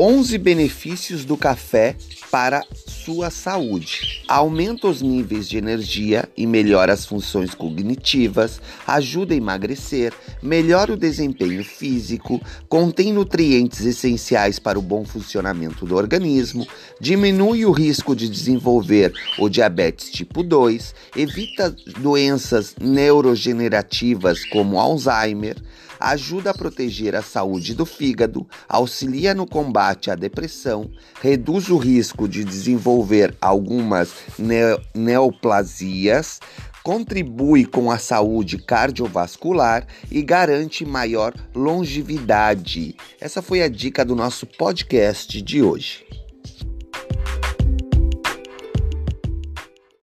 11 benefícios do café para sua saúde. Aumenta os níveis de energia e melhora as funções cognitivas, ajuda a emagrecer, melhora o desempenho físico, contém nutrientes essenciais para o bom funcionamento do organismo, diminui o risco de desenvolver o diabetes tipo 2, evita doenças neurogenerativas como Alzheimer, ajuda a proteger a saúde do fígado, auxilia no combate à depressão, reduz o risco de desenvolver algumas ne neoplasias, contribui com a saúde cardiovascular e garante maior longevidade. Essa foi a dica do nosso podcast de hoje.